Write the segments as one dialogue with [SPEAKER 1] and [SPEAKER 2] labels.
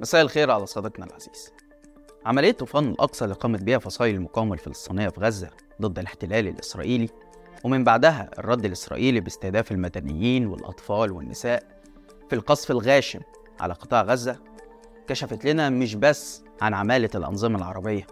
[SPEAKER 1] مساء الخير على صديقنا العزيز. عملية طوفان الأقصى اللي قامت بها فصائل المقاومة الفلسطينية في غزة ضد الاحتلال الإسرائيلي ومن بعدها الرد الإسرائيلي باستهداف المدنيين والأطفال والنساء في القصف الغاشم على قطاع غزة كشفت لنا مش بس عن عمالة الأنظمة العربية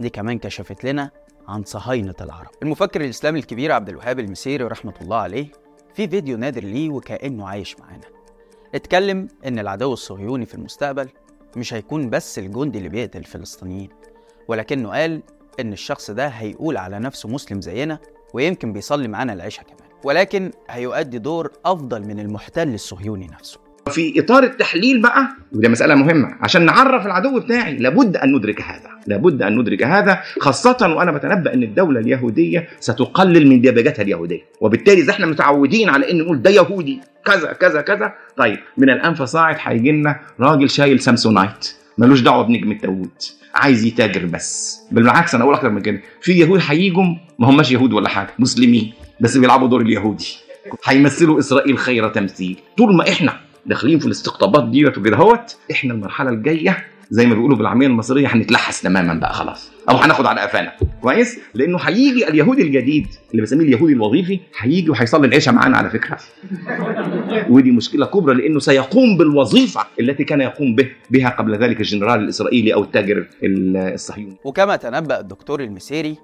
[SPEAKER 1] دي كمان كشفت لنا عن صهاينة العرب. المفكر الإسلامي الكبير عبد الوهاب المسيري رحمة الله عليه في فيديو نادر ليه وكأنه عايش معانا. اتكلم إن العدو الصهيوني في المستقبل مش هيكون بس الجندي اللي بيقتل الفلسطينيين ولكنه قال إن الشخص ده هيقول على نفسه مسلم زينا ويمكن بيصلي معانا العشاء كمان ولكن هيؤدي دور أفضل من المحتل الصهيوني نفسه.
[SPEAKER 2] في إطار التحليل بقى وده مسألة مهمة عشان نعرف العدو بتاعي لابد أن ندرك هذا لابد أن ندرك هذا خاصة وأنا بتنبأ إن الدولة اليهودية ستقلل من دبجتها اليهودية وبالتالي إذا إحنا متعودين على إن نقول ده يهودي كذا كذا كذا طيب من الآن فصاعد هيجي لنا راجل شايل سامسونايت ملوش دعوة بنجم داوود عايز يتاجر بس بالعكس أنا أقول أكتر من كده في يهود هيجوا ما هماش يهود ولا حاجة مسلمين بس بيلعبوا دور اليهودي هيمثلوا إسرائيل خير تمثيل طول ما إحنا داخلين في الاستقطابات ديت وكده اهوت إحنا المرحلة الجاية زي ما بيقولوا بالعامية المصرية هنتلحس تماما بقى خلاص. أو هناخد على قفانا. كويس؟ لأنه هيجي اليهودي الجديد اللي بسميه اليهودي الوظيفي هيجي وهيصلي العشاء معانا على فكرة. ودي مشكلة كبرى لأنه سيقوم بالوظيفة التي كان يقوم به بها قبل ذلك الجنرال الإسرائيلي أو التاجر الصهيوني.
[SPEAKER 1] وكما تنبأ الدكتور المسيري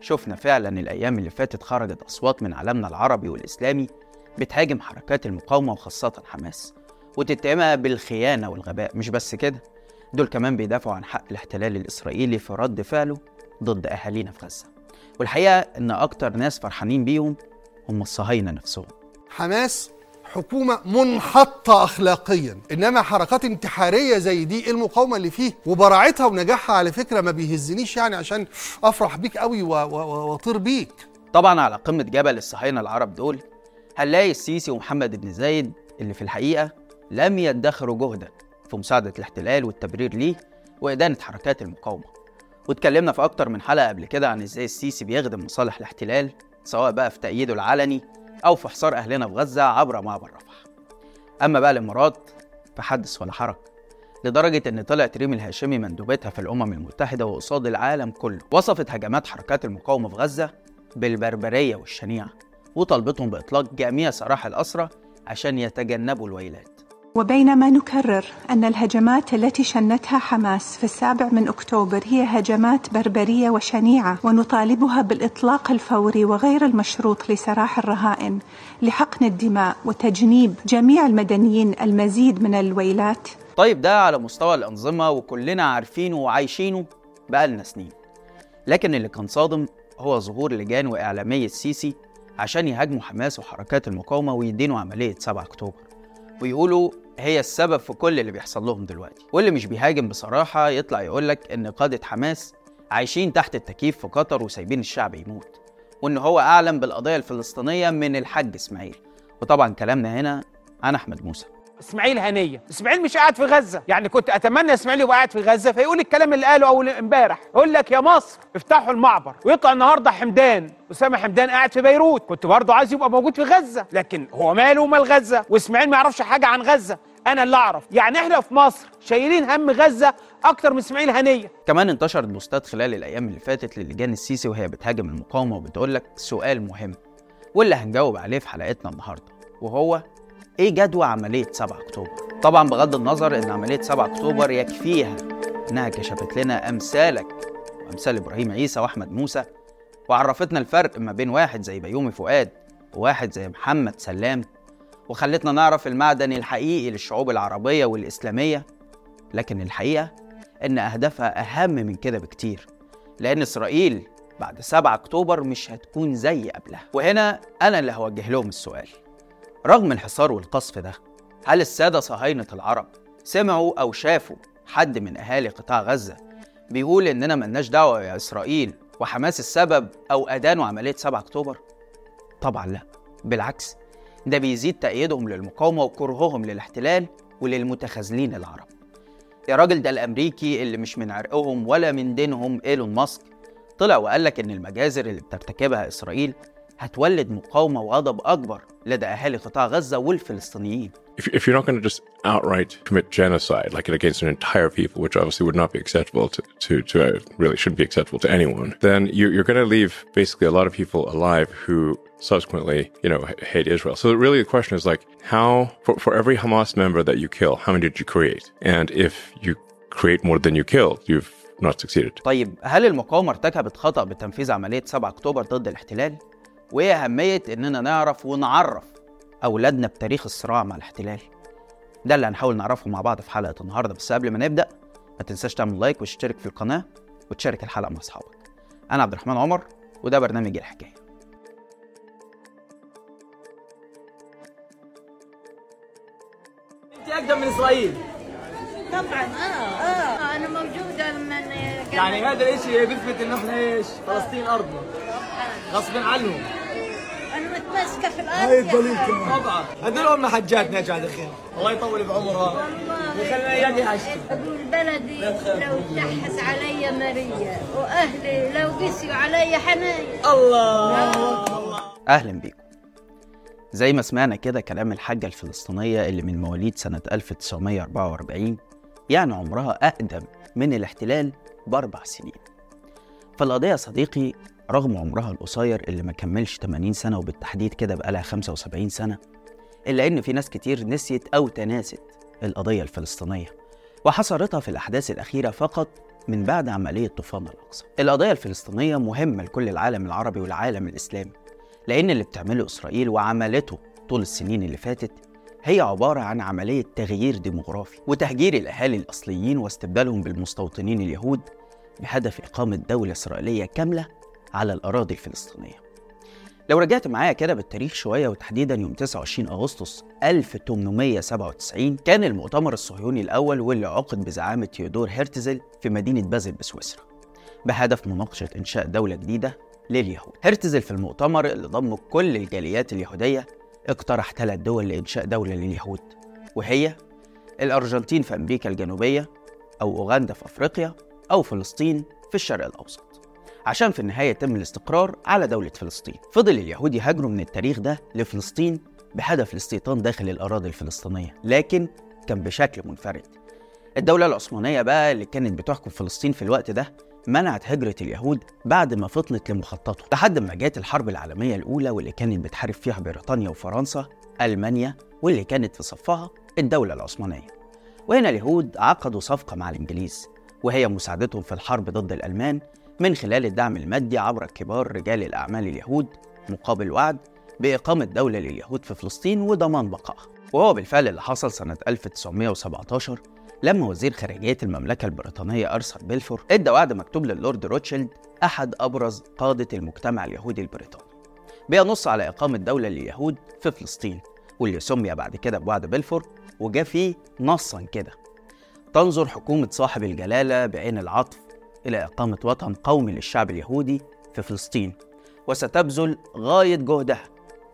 [SPEAKER 1] شفنا فعلا الأيام اللي فاتت خرجت أصوات من عالمنا العربي والإسلامي بتهاجم حركات المقاومة وخاصة حماس. وتتهمها بالخيانة والغباء مش بس كده دول كمان بيدافعوا عن حق الاحتلال الإسرائيلي في رد فعله ضد أهالينا في غزة. والحقيقة إن أكتر ناس فرحانين بيهم هم الصهاينة نفسهم.
[SPEAKER 3] حماس حكومة منحطة أخلاقيا إنما حركات انتحارية زي دي المقاومة اللي فيه وبراعتها ونجاحها على فكرة ما بيهزنيش يعني عشان أفرح بيك قوي وأطير بيك.
[SPEAKER 1] طبعا على قمة جبل الصهاينة العرب دول هنلاقي السيسي ومحمد بن زايد اللي في الحقيقة لم يدخروا جهدا في مساعدة الاحتلال والتبرير ليه وإدانة حركات المقاومة. واتكلمنا في أكتر من حلقة قبل كده عن إزاي السيسي بيخدم مصالح الاحتلال سواء بقى في تأييده العلني أو في حصار أهلنا في غزة عبر معبر رفح. أما بقى الإمارات فحدث ولا حرج لدرجة إن طلعت ريم الهاشمي مندوبتها في الأمم المتحدة وقصاد العالم كله وصفت هجمات حركات المقاومة في غزة بالبربرية والشنيعة وطالبتهم بإطلاق جميع سراح الأسرى عشان يتجنبوا الويلات.
[SPEAKER 4] وبينما نكرر أن الهجمات التي شنتها حماس في السابع من أكتوبر هي هجمات بربرية وشنيعة ونطالبها بالإطلاق الفوري وغير المشروط لسراح الرهائن لحقن الدماء وتجنيب جميع المدنيين المزيد من الويلات.
[SPEAKER 1] طيب ده على مستوى الأنظمة وكلنا عارفينه وعايشينه بقالنا سنين. لكن اللي كان صادم هو ظهور لجان وإعلامية السيسي عشان يهاجموا حماس وحركات المقاومة ويدينوا عملية 7 أكتوبر. ويقولوا هي السبب في كل اللي بيحصل لهم دلوقتي. واللي مش بيهاجم بصراحة يطلع يقولك إن قادة حماس عايشين تحت التكييف في قطر وسايبين الشعب يموت وإن هو أعلم بالقضية الفلسطينية من الحاج إسماعيل. وطبعا كلامنا هنا عن أحمد موسى.
[SPEAKER 5] اسماعيل هنية. اسماعيل مش قاعد في غزة. يعني كنت أتمنى إسماعيل يبقى قاعد في غزة فيقول الكلام اللي قاله أول إمبارح. يقول لك يا مصر افتحوا المعبر. ويطلع النهارده حمدان أسامة حمدان قاعد في بيروت. كنت برضه عايز يبقى موجود في غزة. لكن هو ماله ومال غزة؟ وإسماعيل ما يعرفش حاجة عن غزة. أنا اللي أعرف. يعني إحنا في مصر شايلين هم غزة أكتر من إسماعيل هنية.
[SPEAKER 1] كمان انتشرت بوستات خلال الأيام اللي فاتت للجان السيسي وهي بتهاجم المقاومة وبتقول لك سؤال مهم واللي هنجاوب عليه في حلقتنا النهارده وهو إيه جدوى عملية 7 أكتوبر. طبعا بغض النظر إن عملية 7 أكتوبر يكفيها انها كشفت لنا أمثالك وامثال إبراهيم عيسى وأحمد موسى وعرفتنا الفرق ما بين واحد زي بيومي فؤاد وواحد زي محمد سلام وخلتنا نعرف المعدن الحقيقي للشعوب العربية والإسلامية. لكن الحقيقة إن أهدافها أهم من كده بكتير لأن إسرائيل بعد 7 أكتوبر مش هتكون زي قبلها. وهنا أنا اللي هوجه لهم السؤال. رغم الحصار والقصف ده هل السادة صهاينة العرب سمعوا أو شافوا حد من أهالي قطاع غزة بيقول إننا ملناش دعوة يا إسرائيل وحماس السبب أو ادانوا عمليه 7 أكتوبر؟ طبعا لا بالعكس ده بيزيد تأييدهم للمقاومة وكرههم للاحتلال وللمتخاذلين العرب. يا راجل ده الأمريكي اللي مش من عرقهم ولا من دينهم إيلون ماسك طلع وقال لك إن المجازر اللي بترتكبها إسرائيل هتولد مقاومة وغضب أكبر لدى أهالي قطاع غزة والفلسطينيين
[SPEAKER 6] if, if you're not going to just outright commit genocide, like against an entire people, which obviously would not be acceptable to, to, to uh, really shouldn't be acceptable to anyone, then you, you're going to leave basically a lot of people alive who subsequently, you know, hate Israel. So really the question is like, how, for, for every Hamas member that you kill, how many did you create? And if you create more than you killed, you've not succeeded.
[SPEAKER 1] طيب هل المقاومة ارتكبت خطأ بتنفيذ عملية 7 أكتوبر ضد الاحتلال؟ وإيه أهمية إننا نعرف ونعرف أولادنا بتاريخ الصراع مع الاحتلال؟ ده اللي هنحاول نعرفه مع بعض في حلقة النهاردة بس قبل ما نبدأ ما تنساش تعمل لايك وتشترك في القناة وتشارك الحلقة مع أصحابك. أنا عبد الرحمن عمر وده برنامج الحكاية.
[SPEAKER 7] أنت أقدم من إسرائيل
[SPEAKER 8] طبعا آه آه أنا
[SPEAKER 7] يعني هذا الشيء بيثبت ان إحنا إيش؟ فلسطين ارضنا غصب عنهم.
[SPEAKER 8] أنا متمسكه في الأرض يا حبيبي.
[SPEAKER 7] طبعا. هذول هم حجاتنا يا جماعة الخير الله يطول بعمرها
[SPEAKER 8] والله
[SPEAKER 7] ويخلينا اياك حاجتي
[SPEAKER 8] أقول بلدي لو تحس علي مريه وأهلي لو قسيوا علي حنايا
[SPEAKER 7] الله.
[SPEAKER 1] أهلا بيكم. زي ما سمعنا كده كلام الحاجة الفلسطينية اللي من مواليد سنة 1944 يعني عمرها أقدم من الاحتلال بأربع سنين. فالقضية يا صديقي رغم عمرها القصير اللي ما كملش 80 سنة وبالتحديد كده بقالها 75 سنة إلا إن في ناس كتير نسيت أو تناست القضية الفلسطينية وحصرتها في الأحداث الأخيرة فقط من بعد عملية طوفان الأقصى. القضية الفلسطينية مهمة لكل العالم العربي والعالم الإسلامي لأن اللي بتعمله إسرائيل وعملته طول السنين اللي فاتت هي عبارة عن عملية تغيير ديموغرافي وتهجير الأهالي الأصليين واستبدالهم بالمستوطنين اليهود بهدف إقامة دولة إسرائيلية كاملة على الأراضي الفلسطينية. لو رجعت معايا كده بالتاريخ شوية وتحديدا يوم 29 أغسطس 1897 كان المؤتمر الصهيوني الأول واللي عقد بزعامة تيودور هيرتزل في مدينة بازل بسويسرا بهدف مناقشة إنشاء دولة جديدة لليهود. هرتزل في المؤتمر اللي ضم كل الجاليات اليهودية اقترح ثلاث دول لإنشاء دولة لليهود وهي الأرجنتين في أمريكا الجنوبية أو أوغندا في أفريقيا أو فلسطين في الشرق الأوسط. عشان في النهاية يتم الاستقرار على دولة فلسطين. فضل اليهود يهاجروا من التاريخ ده لفلسطين بهدف الاستيطان داخل الأراضي الفلسطينية لكن كان بشكل منفرد. الدولة العثمانية بقى اللي كانت بتحكم فلسطين في الوقت ده منعت هجرة اليهود بعد ما فطنت لمخططه لحد ما جت الحرب العالمية الأولى واللي كانت بتحارب فيها بريطانيا وفرنسا ألمانيا واللي كانت في صفها الدولة العثمانية. وهنا اليهود عقدوا صفقة مع الإنجليز. وهي مساعدتهم في الحرب ضد الألمان من خلال الدعم المادي عبر كبار رجال الأعمال اليهود مقابل وعد بإقامة دولة لليهود في فلسطين وضمان بقائها. وهو بالفعل اللي حصل سنة 1917 لما وزير خارجية المملكة البريطانية أرثر بيلفور إدى وعد مكتوب للورد روتشيلد أحد أبرز قادة المجتمع اليهودي البريطاني بينص على إقامة دولة لليهود في فلسطين واللي سمي بعد كده بوعد بيلفور وجا فيه نصا كده. تنظر حكومة صاحب الجلالة بعين العطف إلى إقامة وطن قومي للشعب اليهودي في فلسطين وستبذل غاية جهدها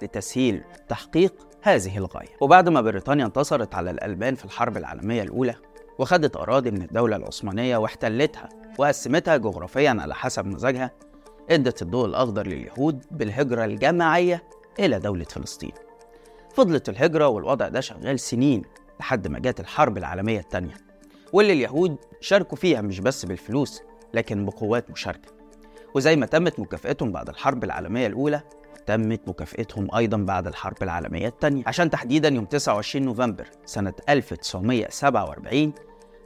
[SPEAKER 1] لتسهيل تحقيق هذه الغاية. وبعد ما بريطانيا انتصرت على الألمان في الحرب العالمية الأولى وخدت أراضي من الدولة العثمانية واحتلتها وقسمتها جغرافيا على حسب مزاجها إدت الضوء الأخضر لليهود بالهجرة الجماعية إلى دولة فلسطين. فضلت الهجرة والوضع ده شغال سنين لحد ما جت الحرب العالمية التانية. واللي اليهود شاركوا فيها مش بس بالفلوس لكن بقوات مشاركة. وزي ما تمت مكافأتهم بعد الحرب العالمية الأولى تمت مكافأتهم أيضا بعد الحرب العالمية الثانية عشان تحديدا يوم 29 نوفمبر سنة 1947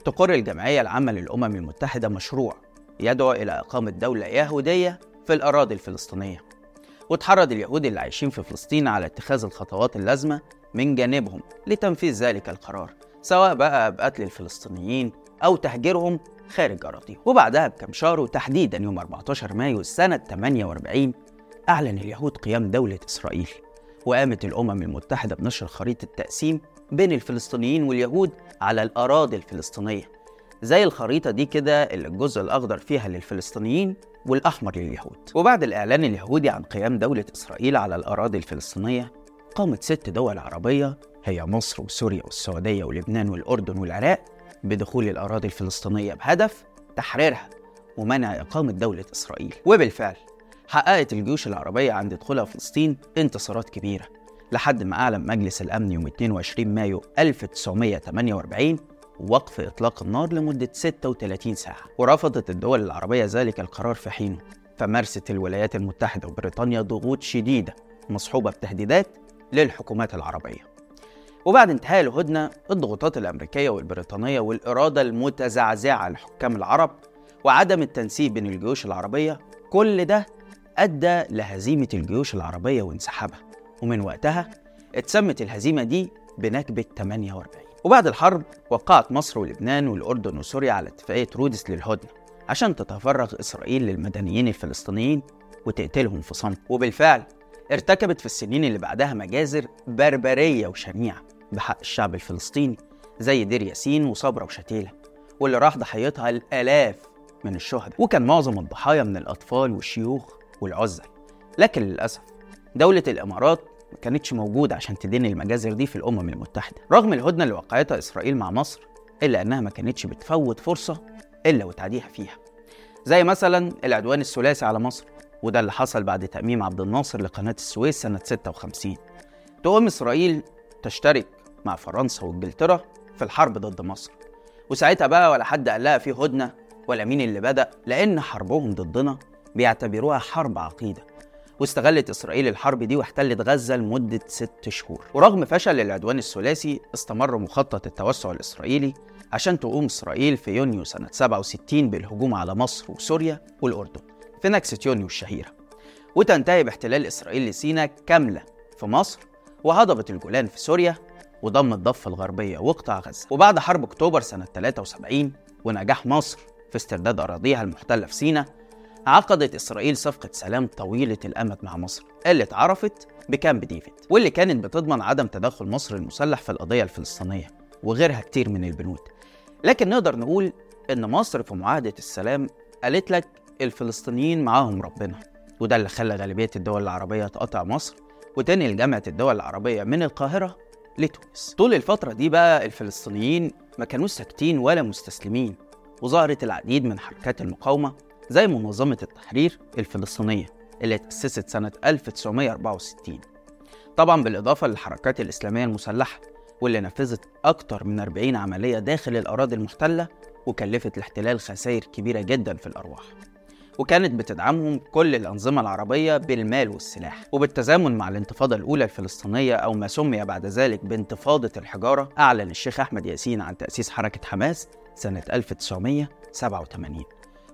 [SPEAKER 1] تقر الجمعية العامة للأمم المتحدة مشروع يدعو إلى إقامة دولة يهودية في الأراضي الفلسطينية. وتحرض اليهود اللي عايشين في فلسطين على اتخاذ الخطوات اللازمة من جانبهم لتنفيذ ذلك القرار. سواء بقى بقتل الفلسطينيين أو تهجيرهم خارج أراضيهم. وبعدها بكم شهر وتحديدا يوم 14 مايو سنة 48 أعلن اليهود قيام دولة إسرائيل. وقامت الأمم المتحدة بنشر خريطة تقسيم بين الفلسطينيين واليهود على الأراضي الفلسطينية. زي الخريطة دي كده اللي الجزء الأخضر فيها للفلسطينيين والأحمر لليهود. وبعد الإعلان اليهودي عن قيام دولة إسرائيل على الأراضي الفلسطينية قامت ست دول عربية هي مصر وسوريا والسعودية ولبنان والأردن والعراق بدخول الأراضي الفلسطينية بهدف تحريرها ومنع إقامة دولة إسرائيل. وبالفعل حققت الجيوش العربية عند دخولها فلسطين انتصارات كبيرة لحد ما أعلن مجلس الأمن يوم 22 مايو 1948 وقف إطلاق النار لمدة 36 ساعة. ورفضت الدول العربية ذلك القرار في حينه فمارست الولايات المتحدة وبريطانيا ضغوط شديدة مصحوبة بتهديدات للحكومات العربية. وبعد انتهاء الهدنة الضغوطات الأمريكية والبريطانية والإرادة المتزعزعة لحكام العرب وعدم التنسيق بين الجيوش العربية كل ده أدى لهزيمة الجيوش العربية وانسحابها. ومن وقتها اتسمت الهزيمة دي بنكبة 48 وبعد الحرب وقعت مصر ولبنان والأردن وسوريا على اتفاقية رودس للهدنة عشان تتفرغ إسرائيل للمدنيين الفلسطينيين وتقتلهم في صمت. وبالفعل ارتكبت في السنين اللي بعدها مجازر بربرية وشنيعة. بحق الشعب الفلسطيني زي دير ياسين وصبرا وشتيلة واللي راح ضحيتها الآلاف من الشهداء. وكان معظم الضحايا من الأطفال والشيوخ والعزل. لكن للأسف دولة الإمارات ما كانتش موجودة عشان تدين المجازر دي في الأمم المتحدة. رغم الهدنة اللي وقعتها إسرائيل مع مصر إلا أنها ما كانتش بتفوت فرصة إلا وتعديها فيها. زي مثلا العدوان الثلاثي على مصر وده اللي حصل بعد تأميم عبد الناصر لقناة السويس سنة 56 تقوم إسرائيل تشترك مع فرنسا وإنجلترا في الحرب ضد مصر. وساعتها بقى ولا حد قال لها في هدنة ولا مين اللي بدأ لأن حربهم ضدنا بيعتبروها حرب عقيدة. واستغلت إسرائيل الحرب دي واحتلت غزة لمدة ست شهور. ورغم فشل العدوان الثلاثي استمر مخطط التوسع الإسرائيلي عشان تقوم إسرائيل في يونيو سنة 67 بالهجوم على مصر وسوريا والأردن في نكسة يونيو الشهيرة. وتنتهي باحتلال إسرائيل لسيناء كاملة في مصر وهضبة الجولان في سوريا وضم الضفة الغربية وقطاع غزة. وبعد حرب أكتوبر سنة 73 ونجاح مصر في استرداد أراضيها المحتلة في سيناء عقدت إسرائيل صفقة سلام طويلة الأمد مع مصر اللي اتعرفت بكامب ديفيد واللي كانت بتضمن عدم تدخل مصر المسلح في القضية الفلسطينية وغيرها كتير من البنود. لكن نقدر نقول إن مصر في معاهدة السلام قالت لك الفلسطينيين معاهم ربنا وده اللي خلى غالبية الدول العربية تقاطع مصر وتنقل جامعة الدول العربية من القاهرة لتونس. طول الفترة دي بقى الفلسطينيين ما كانوش ساكتين ولا مستسلمين وظهرت العديد من حركات المقاومة زي منظمة التحرير الفلسطينية اللي اتأسست سنة 1964 طبعا بالإضافة للحركات الإسلامية المسلحة واللي نفذت أكتر من 40 عملية داخل الأراضي المحتلة وكلفت الاحتلال خسائر كبيرة جدا في الأرواح. وكانت بتدعمهم كل الأنظمة العربية بالمال والسلاح. وبالتزامن مع الانتفاضة الأولى الفلسطينية أو ما سمي بعد ذلك بانتفاضة الحجارة أعلن الشيخ أحمد ياسين عن تأسيس حركة حماس سنة 1987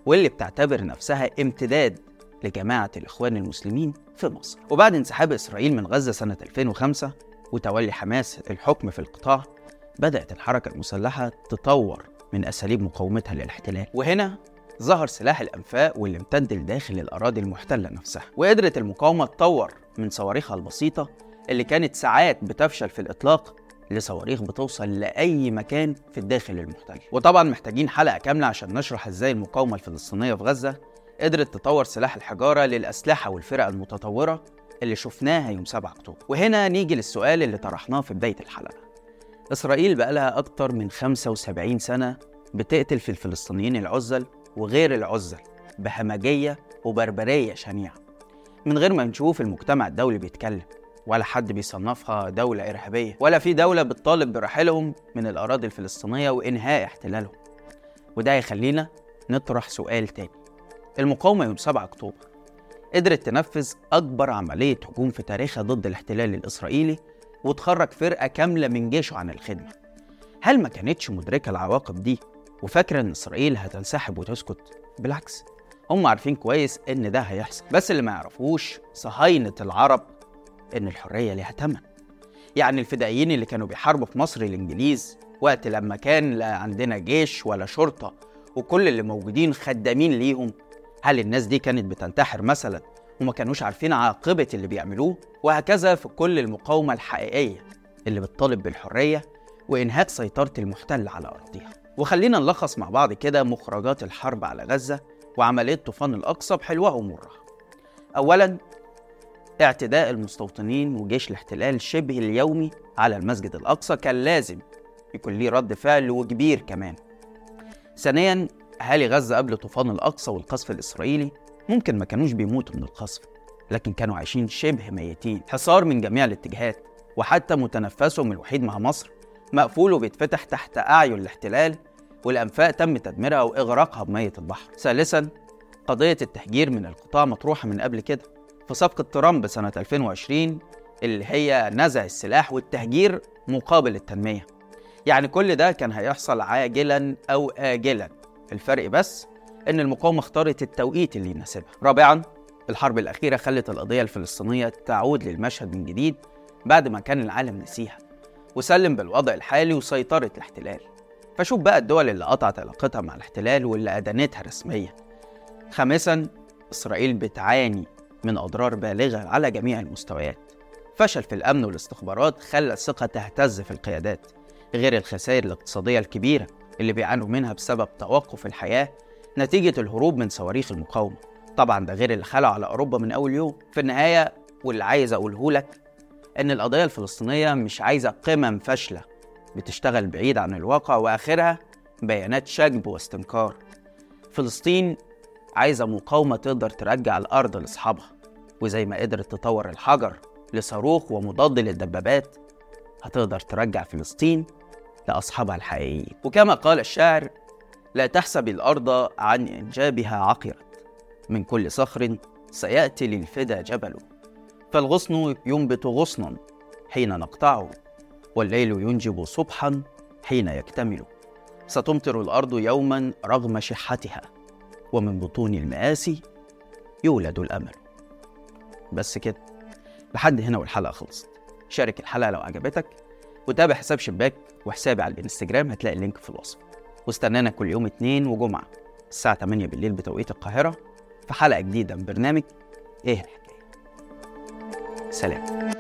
[SPEAKER 1] واللي بتعتبر نفسها امتداد لجماعة الإخوان المسلمين في مصر. وبعد انسحاب إسرائيل من غزة سنة 2005 وتولي حماس الحكم في القطاع بدأت الحركة المسلحة تطور من أساليب مقاومتها للاحتلال. وهنا ظهر سلاح الأنفاق واللي امتد لداخل الأراضي المحتلة نفسها وقدرت المقاومة تطور من صواريخها البسيطة اللي كانت ساعات بتفشل في الإطلاق لصواريخ بتوصل لأي مكان في الداخل المحتل. وطبعا محتاجين حلقة كاملة عشان نشرح إزاي المقاومة الفلسطينية في غزة قدرت تطور سلاح الحجارة للأسلحة والفرق المتطورة اللي شفناها يوم 7 أكتوبر. وهنا نيجي للسؤال اللي طرحناه في بداية الحلقة. إسرائيل بقالها أكتر من 75 سنة بتقتل في الفلسطينيين العزل وغير العزل بهمجية وبربرية شنيعة. من غير ما نشوف المجتمع الدولي بيتكلم ولا حد بيصنفها دولة إرهابية ولا في دولة بتطالب برحيلهم من الأراضي الفلسطينية وإنهاء احتلالهم. وده يخلينا نطرح سؤال تاني. المقاومة يوم 7 أكتوبر قدرت تنفذ أكبر عملية هجوم في تاريخها ضد الاحتلال الإسرائيلي وتخرج فرقة كاملة من جيشه عن الخدمة. هل ما كانتش مدركة العواقب دي؟ وفاكرة إن إسرائيل هتنسحب وتسكت؟ بالعكس هم عارفين كويس إن ده هيحصل بس اللي ما يعرفوش صهاينة العرب إن الحرية ليها تمن. يعني الفدائيين اللي كانوا بيحاربوا في مصر الإنجليز وقت لما كان لا عندنا جيش ولا شرطة وكل اللي موجودين خدامين ليهم هل الناس دي كانت بتنتحر مثلا وما كانوش عارفين عاقبة اللي بيعملوه؟ وهكذا في كل المقاومة الحقيقية اللي بتطالب بالحرية وإنهاء سيطرة المحتل على أراضيها وخلينا نلخص مع بعض كده مخرجات الحرب على غزة وعملية طوفان الأقصى بحلوها ومرها أولا اعتداء المستوطنين وجيش الاحتلال شبه اليومي على المسجد الأقصى كان لازم يكون ليه رد فعل وكبير كمان. ثانيا أهالي غزة قبل طوفان الأقصى والقصف الإسرائيلي ممكن ما كانوش بيموتوا من القصف لكن كانوا عايشين شبه ميتين حصار من جميع الاتجاهات وحتى متنفسهم الوحيد مع مصر مقفول وبيتفتح تحت أعين الاحتلال والأنفاق تم تدميرها وإغراقها بمية البحر. ثالثا قضية التهجير من القطاع مطروحة من قبل كده. في صفقة ترامب سنة 2020 اللي هي نزع السلاح والتهجير مقابل التنمية. يعني كل ده كان هيحصل عاجلا أو آجلا. الفرق بس إن المقاومة اختارت التوقيت اللي يناسبها. رابعا الحرب الأخيرة خلت القضية الفلسطينية تعود للمشهد من جديد بعد ما كان العالم نسيها. وسلم بالوضع الحالي وسيطرة الاحتلال. فشوف بقى الدول اللي قطعت علاقتها مع الاحتلال واللي أدانتها رسميا. خامسا إسرائيل بتعاني من أضرار بالغة على جميع المستويات. فشل في الأمن والاستخبارات خلى الثقة تهتز في القيادات. غير الخسائر الاقتصادية الكبيرة اللي بيعانوا منها بسبب توقف الحياة نتيجة الهروب من صواريخ المقاومة. طبعا ده غير اللي خلعوا على أوروبا من أول يوم. في النهاية واللي عايز أقوله لك إن القضية الفلسطينية مش عايزة قمم فاشلة بتشتغل بعيد عن الواقع وآخرها بيانات شجب واستنكار. فلسطين عايزة مقاومة تقدر ترجع الأرض لأصحابها وزي ما قدرت تطور الحجر لصاروخ ومضاد للدبابات هتقدر ترجع فلسطين لأصحابها الحقيقيين. وكما قال الشاعر لا تحسب الأرض عن إنجابها عقرت من كل صخر سيأتي للفدا جبل. فالغصن ينبت غصنا حين نقطعه والليل ينجب صبحا حين يكتمل. ستمطر الأرض يوما رغم شحتها ومن بطون المآسي يولد الأمل. بس كده. لحد هنا والحلقة خلصت. شارك الحلقة لو عجبتك وتابع حساب شباك وحسابي على الإنستجرام هتلاقي اللينك في الوصف. واستنانا كل يوم اثنين وجمعة الساعة 8 بالليل بتوقيت القاهرة في حلقة جديدة من برنامج إيه؟ سلام.